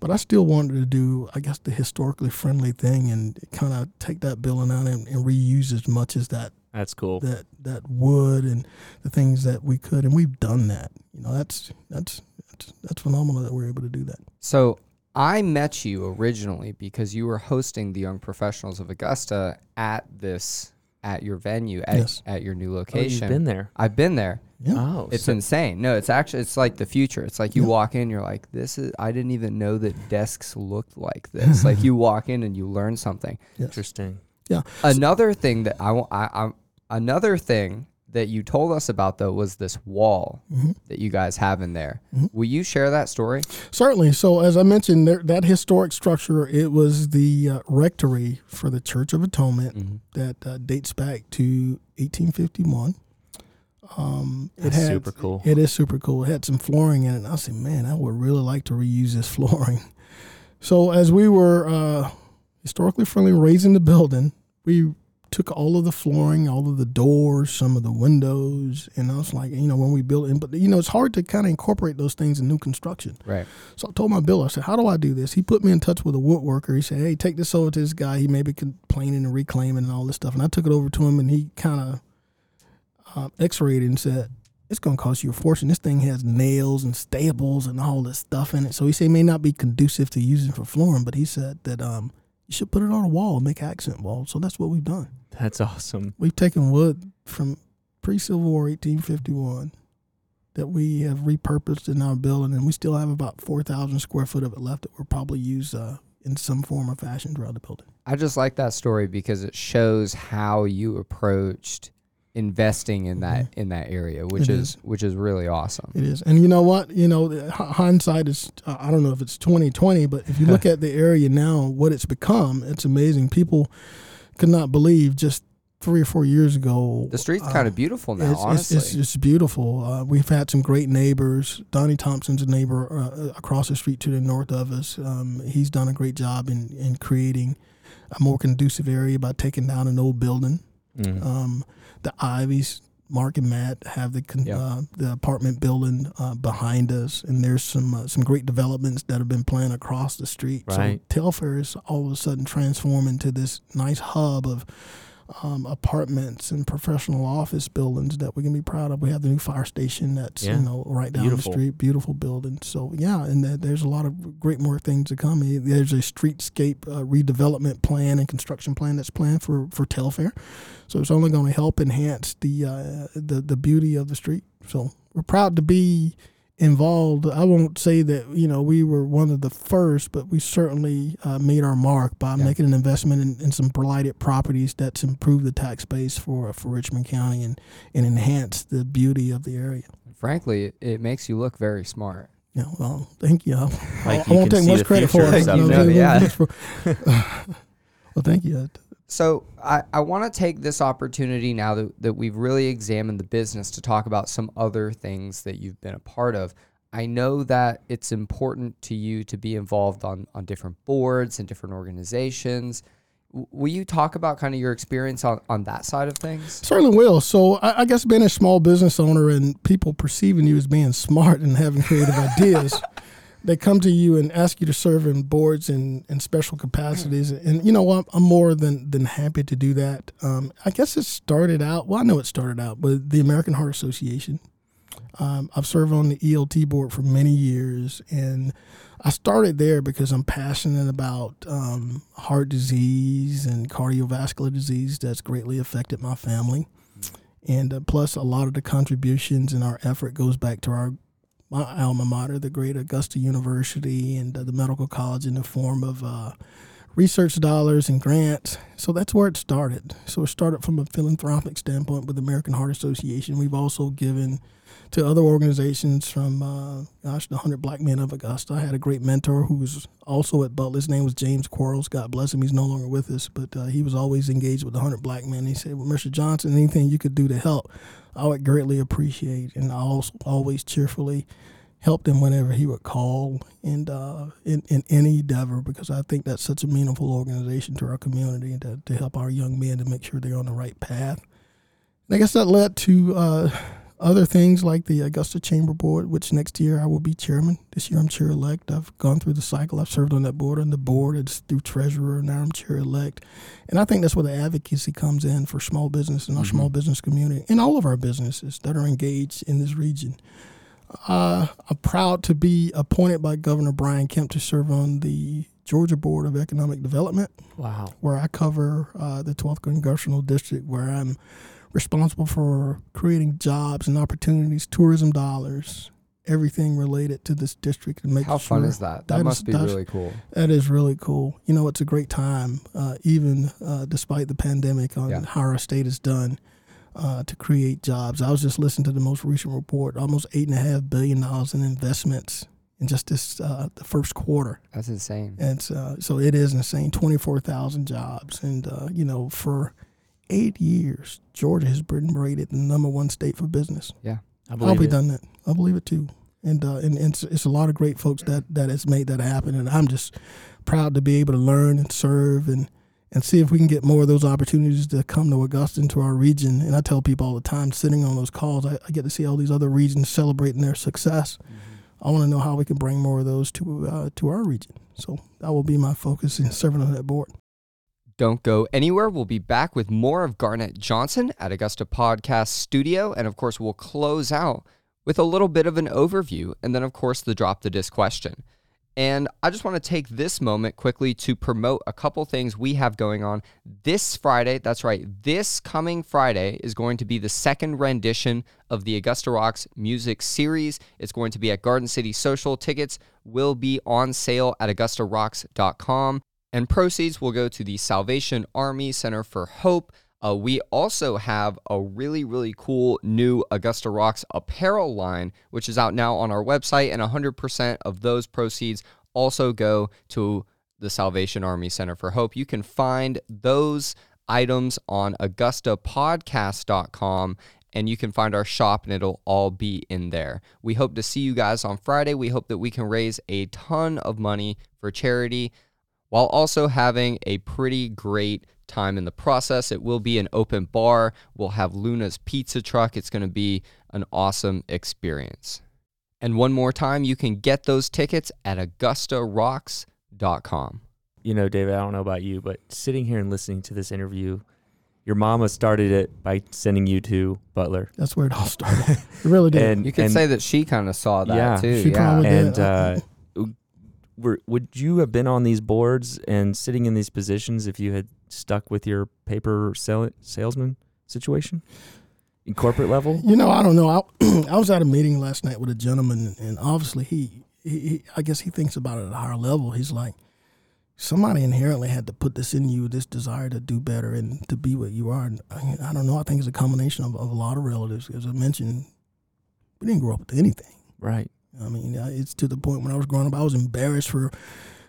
But I still wanted to do, I guess, the historically friendly thing and kind of take that building out and, and reuse as much as that That's cool. that that wood and the things that we could, and we've done that. You know, that's that's that's, that's phenomenal that we're able to do that. So I met you originally because you were hosting the Young Professionals of Augusta at this at your venue at, Yes. at your new Oh, location. you've been there. I've been there. Yeah. Oh, It's so- insane. No, it's actually it's like the future. It's like you Yeah. walk in, you're like, this is. I didn't even know that desks looked like this. like you walk in and you learn something. Yes. interesting. Yeah. Another thing that I, want. I, I another thing that you told us about though was this wall Mhm. that you guys have in there. Mhm. Will you share that story? Certainly. So, as I mentioned, there, that historic structure it was the uh, rectory for the Church of Atonement Mm-hmm. that uh, dates back to 1851. Um, it had, super cool. It is super cool. It had some flooring in it. And I said, man, I would really like to reuse this flooring. So, as we were uh, historically friendly raising the building, we took all of the flooring, all of the doors, some of the windows, and I was like, you know, when we built it, but you know, it's hard to kind of incorporate those things in new construction. Right. So I told my builder, I said, How do I do this? He put me in touch with a woodworker. He said, Hey, take this over to this guy. He may be complaining and reclaiming and all this stuff. And I took it over to him and he kind of um, x rayed it and said, It's going to cost you a fortune. This thing has nails and staples and all this stuff in it. So he said, It may not be conducive to using for flooring, but he said that um, you should put it on a wall and make accent walls. So that's what we've done. That's awesome. We've taken wood from pre Civil War 1851 that we have repurposed in our building, and we still have about 4,000 square foot of it left that we'll probably use uh, in some form or fashion throughout the building. I just like that story because it shows how you approached investing in that in that area, which Mm-hmm. Is, is. which is really awesome. It is, and you know what? You know, hindsight is uh, I don't know if it's 2020, but if you look at the area now, what it's become, it's amazing. People could not believe just three or four years ago. The street's uh, kind of beautiful now, it's, it's- honestly. It's, it's, beautiful. Uh, we've had some great neighbors. Donnie Thompson's a neighbor uh, across the street to the north of us. Um, he's done a great job in, in creating a more conducive area by taking down an old building. Mm. Um, the Ivies Mark and Matt have the con- Yeah. uh, the apartment building uh, behind us, and there's some uh, some great developments that have been planned across the street. Right. So Telfair is all of a sudden transformed into this nice hub of um, apartments and professional office buildings that we can be proud of. We have the new fire station that's Yeah. you know right down Beautiful. the street, beautiful building. So yeah, and there- there's a lot of great more things to come. There's a streetscape uh, redevelopment plan and construction plan that's planned for for Telfair. So it's only going to help enhance the uh, the the beauty of the street. So we're proud to be involved. I won't say that you know we were one of the first, but we certainly uh, made our mark by Yeah. making an investment in, in some blighted properties that's improved the tax base for for Richmond County and and enhanced the beauty of the area. Frankly, it, it makes you look very smart. Yeah, well, thank you. I, Like I you won't take much credit for it. something. what Yeah. Well, thank you. So I, I want to take this opportunity now that, that we've really examined the business to talk about some other things that you've been a part of. I know that it's important to you to be involved on, on different boards and different organizations. Will you talk about kind of your experience on, on that side of things? Certainly will. So I, I guess being a small business owner and people perceiving you as being smart and having creative ideas, they come to you and ask you to serve in boards and, and special capacities. And you know what? I'm more than than happy to do that. Um, I guess it started out. Well, I know it started out with the American Heart Association. Um, I've served on the ELT board for many years, and I started there because I'm passionate about um, heart disease and cardiovascular disease that's greatly affected my family. And uh, plus, a lot of the contributions in our effort goes back to our my alma mater, the great Augusta University, and uh, the medical college in the form of uh, research dollars and grants. So that's where it started. So it started from a philanthropic standpoint with the American Heart Association. We've also given to other organizations from, uh, gosh, the 100 Black Men of Augusta. I had a great mentor who was also at Butler. His name was James Quarles. God bless him. He's no longer with us, but uh, he was always engaged with the 100 Black Men. He said, well, Mr. Johnson, anything you could do to help, I would greatly appreciate. And I also always cheerfully helped him whenever he would call and uh, in, in any endeavor because I think that's such a meaningful organization to our community and to, to help our young men to make sure they're on the right path. And I guess that led to uh, other things like the Augusta Chamber Board, which next year I will be chairman. This year I'm chair elect. I've gone through the cycle. I've served on that board and the board. It's through treasurer. and Now I'm chair elect. And I think that's where the advocacy comes in for small business and our small business community and all of our businesses that are engaged in this region. Uh, I'm proud to be appointed by Governor Brian Kemp to serve on the Georgia Board of Economic Development Wow. where I cover uh, the 12th congressional district, where I'm responsible for creating jobs and opportunities, tourism dollars, everything related to this district, and making How fun sure is that? That, that is- must be that's- really cool. that is really cool. You know, it's a great time, uh, even uh, despite the pandemic, on Yeah. how our state has done uh, to create jobs. I was just listening to the most recent report: almost eight and a half billion dollars in investments in just this uh, the first quarter. That's insane. And so, so it is insane. Twenty four thousand jobs, and uh, you know, for eight years, Georgia has been rated the number one state for business. I I'll believe be it. done that. I believe it too. And uh, and, and it's, it's a lot of great folks that that has made that happen, and I'm just proud to be able to learn and serve and and see if we can get more of those opportunities to come to Augusta and to our region. And I tell people all the time, sitting on those calls, I, I get to see all these other regions celebrating their success. I want to know how we can bring more of those to uh, to our region. So that will be my focus in serving on that board. Don't go anywhere. We'll be back with more of Garnett Johnson at Augusta Podcast Studio. And of course, we'll close out with a little bit of an overview and then, of course, the drop the dis question. And I just want to take this moment quickly to promote a couple things we have going on. This Friday, that's right, this coming Friday is going to be the second rendition of the Augusta Rocks music series. It's going to be at Garden City Social. Tickets will be on sale at AugustaRocks.com and proceeds will go to the Salvation Army Center for Hope. Uh, we also have a really, really cool new Augusta Rocks apparel line, which is out now on our website, and 100% of those proceeds also go to the Salvation Army Center for Hope. You can find those items on AugustaPodcast.com and you can find our shop and it'll all be in there. We hope to see you guys on Friday. We hope that we can raise a ton of money for charity. While also having a pretty great time in the process. It will be an open bar. We'll have Luna's pizza truck. It's going to be an awesome experience. And one more time, you can get those tickets at AugustaRocks.com. You know, David, I don't know about you, but sitting here and listening to this interview, your mama started it by sending you to Butler. That's where it all started. It really did. And You could and, say that she kind of saw that Yeah. too. She yeah. probably and uh, were, would you have been on these boards and sitting in these positions if you had stuck with your paper sell- salesman situation in corporate level? You know, I don't know. I, I was at a meeting last night with a gentleman, and obviously he, he, he, I guess he thinks about it at a higher level. He's like, somebody inherently had to put this in you, this desire to do better and to be what you are. And I, I don't know. I think it's a combination of, of a lot of relatives. As I mentioned, we didn't grow up with anything. Right. I mean, it's to the point when I was growing up, I was embarrassed for.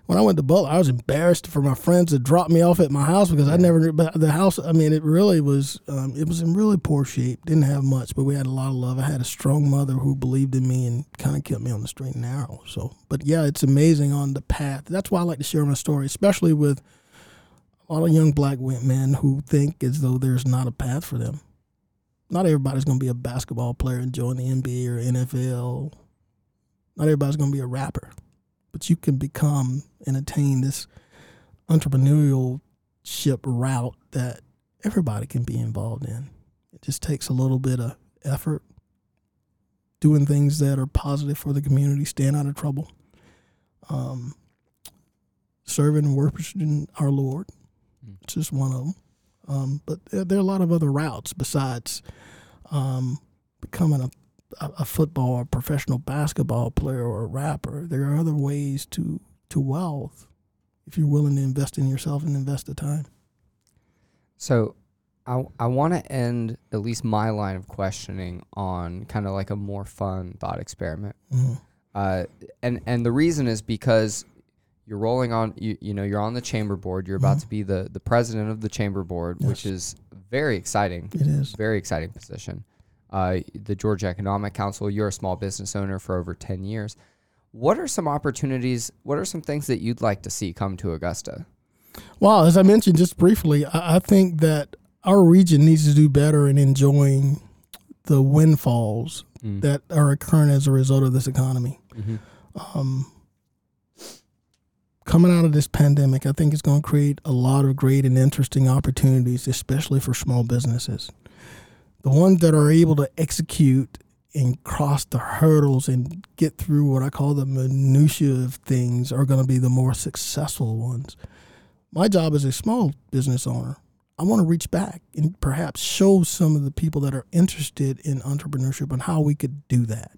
When I went to Butler, I was embarrassed for my friends to drop me off at my house because I never. But the house, I mean, it really was. Um, it was in really poor shape. Didn't have much, but we had a lot of love. I had a strong mother who believed in me and kind of kept me on the straight and narrow. So, but yeah, it's amazing on the path. That's why I like to share my story, especially with a lot of young black men who think as though there's not a path for them. Not everybody's going to be a basketball player and join the NBA or NFL not everybody's going to be a rapper, but you can become and attain this entrepreneurial ship route that everybody can be involved in. It just takes a little bit of effort, doing things that are positive for the community, staying out of trouble, um, serving and worshiping our Lord. Mm. It's just one of them. Um, but there, there are a lot of other routes besides um, becoming a a, a football or professional basketball player or a rapper. There are other ways to to wealth if you're willing to invest in yourself and invest the time. So I, I want to end at least my line of questioning on kind of like a more fun thought experiment. Mhm. Uh, and and the reason is because you're rolling on you you know you're on the chamber board. You're about Mhm. to be the the president of the chamber board, which is very exciting. It is. Very exciting position. Uh, the Georgia Economic Council. You're a small business owner for over ten years. What are some opportunities? What are some things that you'd like to see come to Augusta? Well, as I mentioned just briefly, I, I think that our region needs to do better in enjoying the windfalls Mm. that are occurring as a result of this economy. Mhm. um, coming out of this pandemic, I think it's going to create a lot of great and interesting opportunities, especially for small businesses. The ones that are able to execute and cross the hurdles and get through what I call the minutiae of things are going to be the more successful ones. My job as a small business owner, I want to reach back and perhaps show some of the people that are interested in entrepreneurship and how we could do that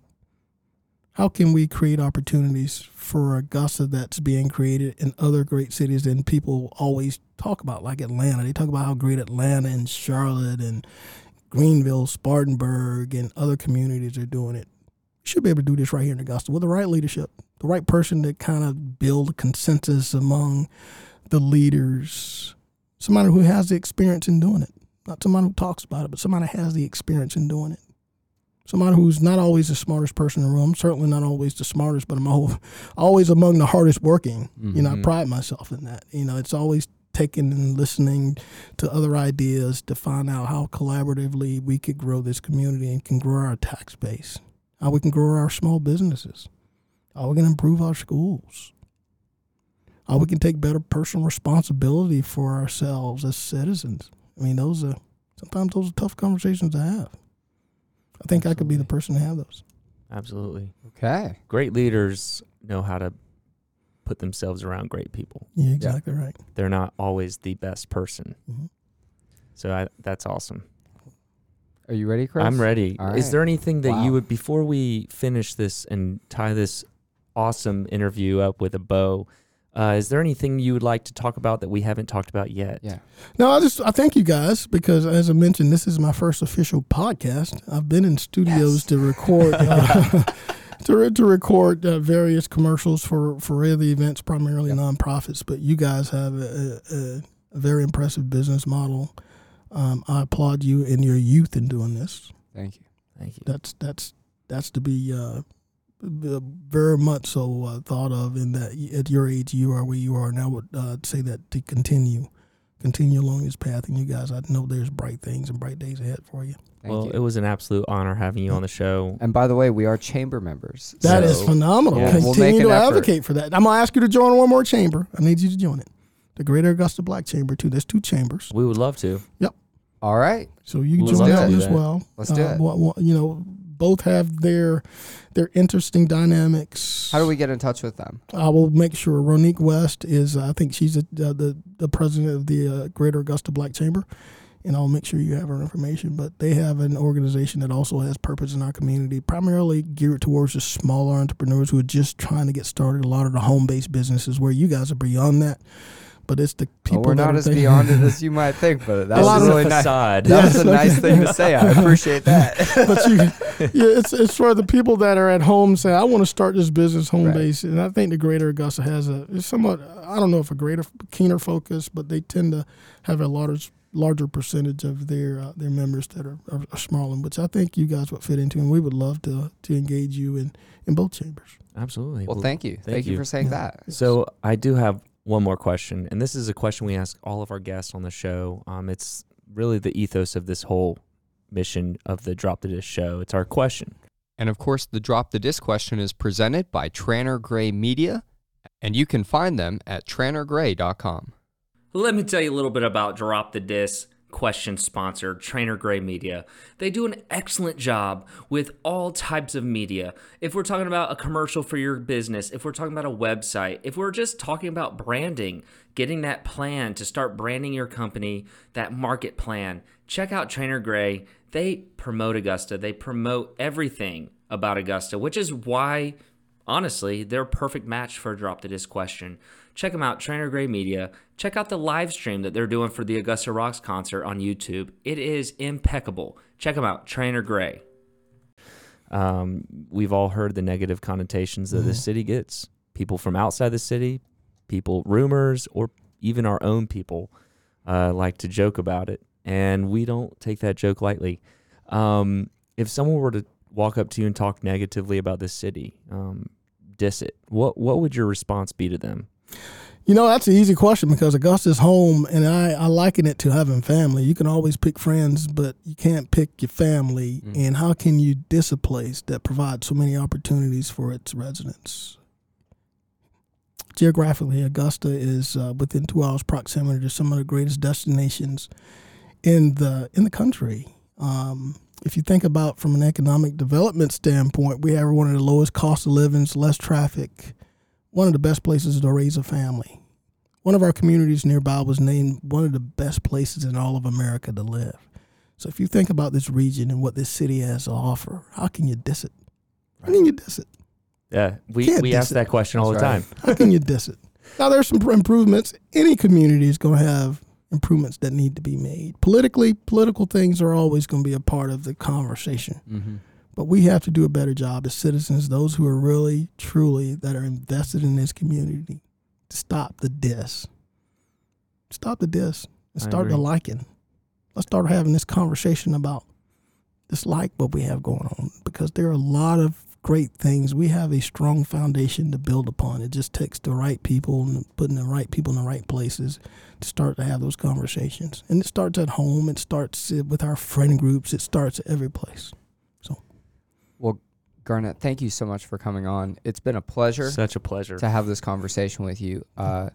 how can we create opportunities for Augusta that's being created in other great cities and people always talk about, like Atlanta? They talk about how great Atlanta and Charlotte and Greenville, Spartanburg, and other communities are doing it. We should be able to do this right here in Augusta with the right leadership, the right person to kind of build consensus among the leaders, somebody who has the experience in doing it. Not somebody who talks about it, but somebody who has the experience in doing it somebody who's not always the smartest person in the room. Certainly not always the smartest, but I'm always among the hardest working. You know, I Mhm. pride myself in that. You know, it's always taking and listening to other ideas to find out how collaboratively we could grow this community and can grow our tax base, how we can grow our small businesses, how we can improve our schools, how we can take better personal responsibility for ourselves as citizens. I mean, those are sometimes those are tough conversations to have. I think I could be the person to have those. Absolutely. Okay. Great leaders know how to put themselves around great people. Yeah, exactly right. They're not always the best person. Mhm. So I, that's awesome. Are you ready, Chris? I'm ready. All Is there anything that Wow. you would before we finish this and tie this awesome interview up with a bow? Uh, is there anything you would like to talk about that we haven't talked about yet? Yeah. No, I just I thank you guys because as I mentioned, this is my first official podcast. I've been in studios Yes. to record uh, to re- to record uh, various commercials for for other events, primarily Yep. nonprofits. But you guys have a, a, a very impressive business model. Um, I applaud you and your youth in doing this. Thank you. Thank you. That's that's that's to be uh, uh, very much so uh, thought of in that at your age you are where you are, and I would uh, say that to continue, continue along this path. And you guys, I know there's bright things and bright days ahead for you. Thank well, you. it was an absolute honor having you on the show. and by the way, we are chamber members. That is so- phenomenal. Yeah, Continue we'll to an effort. advocate for that. I'm gonna ask you to join one more chamber. I need you to join it. The Greater Augusta Black Chamber too. There's two chambers, We would love to. Yep. All right. so you can Let's join that as well. Let's do uh, it. wha- wha- you know, both have their their interesting dynamics. How do we get in touch with them? I will make sure Ronique West is. I think she's the the, the president of the uh, Greater Augusta Black Chamber, and I'll make sure you have her information. But they have an organization that also has purpose in our community, primarily geared towards the smaller entrepreneurs who are just trying to get started. A lot of the home based businesses where you guys are beyond that, but it's the people. Well, we're that not are as thinking- beyond it as you might think, but that A was really nice. facade. That was a Yes, nice thing to say. I appreciate that. but you, yeah, it's it's for the people that are at home saying, "I want to start this business home Right. base," and I think the Greater Augusta has a somewhat I don't know if a greater keener focus, but they tend to have a larger larger percentage of their uh, their members that are, are, are smaller, which I think you guys would fit into, and we would love to to engage you in in both chambers. Absolutely. Well, thank you. Thank, you. you. for saying Yeah. that. So I do have one more question, and this is a question we ask all of our guests on the show. Um, it's really the ethos of this whole mission of the Drop the Dis show. It's our question. And of course, the Drop the Dis question is presented by Tranter Grey Media, and you can find them at trantergrey.com. Let me tell you a little bit about Drop the Dis question sponsor, Tranter Grey Media. They do an excellent job with all types of media. If we're talking about a commercial for your business, if we're talking about a website, if we're just talking about branding, getting that plan to start branding your company, that market plan, check out Tranter Grey. They promote Augusta, they promote everything about Augusta, which is why honestly, they're a perfect match for a drop the dis question. Check them out, Tranter Grey Media. Check out the live stream that they're doing for the Augusta Rocks concert on YouTube. It is impeccable. Check them out, Tranter Grey. Um, we've all heard the negative connotations that the Mhm. city gets. People from outside the city, people, rumors, or even our own people uh, like to joke about it. And we don't take that joke lightly. Um, if someone were to walk up to you and talk negatively about this city, um, diss it, what, what would your response be to them? You know, that's an easy question because Augusta's home, and I, I liken it to having family. You can always pick friends, but you can't pick your family. Mm. And how can you diss a place that provides so many opportunities for its residents? Geographically, Augusta is uh, within two hours proximity to some of the greatest destinations in the in the country. Um, if you think about from an economic development standpoint, we have one of the lowest cost of livings, less traffic, one of the best places to raise a family. One of our communities nearby was named one of the best places in all of America to live. So if you think about this region and what this city has to offer, how can you diss it? How can you diss it? Yeah, we, Can't we diss ask it. that question all That's the right. time. How can you diss it? Now there's some improvements. Any community is going to have improvements that need to be made. Politically, political things are always going to be a part of the conversation. Mm-hmm. But we have to do a better job as citizens, those who are really, truly, that are invested in this community, to stop the diss. Stop the diss and start the liking. Let's start having this conversation about this like what we have going on because there are a lot of great things. We have a strong foundation to build upon. It just takes the right people and putting the right people in the right places to start to have those conversations. And it starts at home. It starts with our friend groups. It starts at every place. Well, Garnett, thank you so much for coming on. It's been a pleasure Such a pleasure. to have this conversation with you. Uh,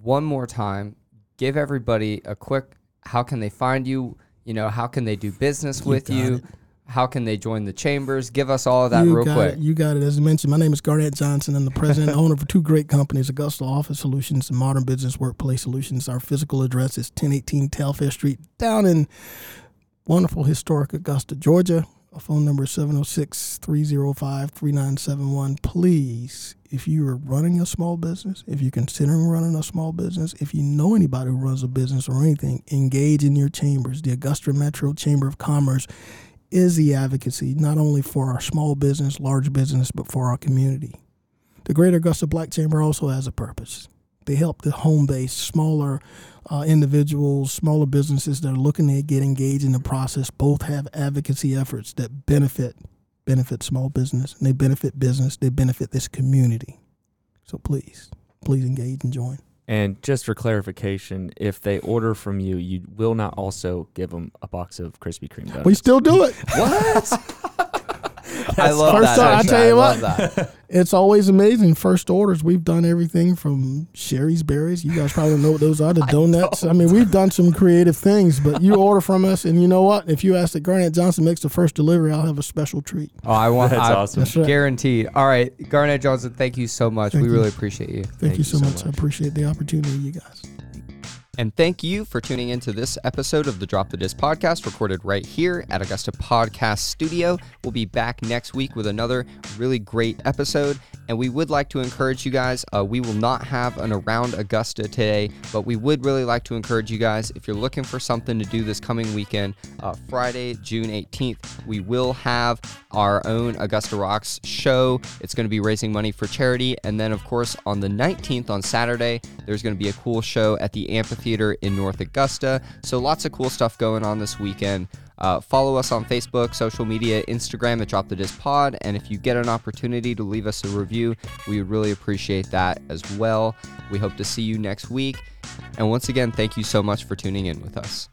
one more time, give everybody a quick how can they find you? You know, how can they do business with you? it. How can they join the chambers? Give us all of that you real got quick. It. You got it. As I mentioned, my name is Garnett Johnson. I'm the president and owner of two great companies, Augusta Office Solutions and Modern Business Workplace Solutions. Our physical address is 1018 Telfair Street down in wonderful historic Augusta, Georgia. Our phone number is 706 305 3971. Please, if you are running a small business, if you're considering running a small business, if you know anybody who runs a business or anything, engage in your chambers. The Augusta Metro Chamber of Commerce is the advocacy not only for our small business, large business, but for our community. The Greater Augusta Black Chamber also has a purpose. They help the home based, smaller uh, individuals, smaller businesses that are looking to get engaged in the process. Both have advocacy efforts that benefit benefit small business, and they benefit business. They benefit this community. So please, please engage and join. And just for clarification, if they order from you, you will not also give them a box of Krispy Kreme donuts. We still do it. I love First that. time, I tell you love what. It's always amazing. First orders, we've done everything from Shari's Berries. You guys probably know what those are. The donuts. I, mean, we've done some creative things. But you order from us, and you know what? If you ask that Garnett Johnson makes the first delivery, I'll have a special treat. Oh, I want. That's I- awesome. That's right. Guaranteed. All right, Garnett Johnson. Thank you so much. Thank we you. really appreciate you. Thank, you so, much. I appreciate the opportunity, you guys. And thank you for tuning into this episode of the Drop the Dis podcast, recorded right here at Augusta Podcast Studio. We'll be back next week with another really great episode. And we would like to encourage you guys, uh, we will not have an Around Augusta today, but we would really like to encourage you guys, if you're looking for something to do this coming weekend, uh, Friday, June 18th, we will have our own Augusta Rocks show. It's going to be raising money for charity. And then, of course, on the 19th, on Saturday, there's going to be a cool show at the amphitheater in North Augusta. So, lots of cool stuff going on this weekend. Uh, follow us on Facebook, social media, Instagram at Drop the Dis Pod. And if you get an opportunity to leave us a review, we would really appreciate that as well. We hope to see you next week. And once again, thank you so much for tuning in with us.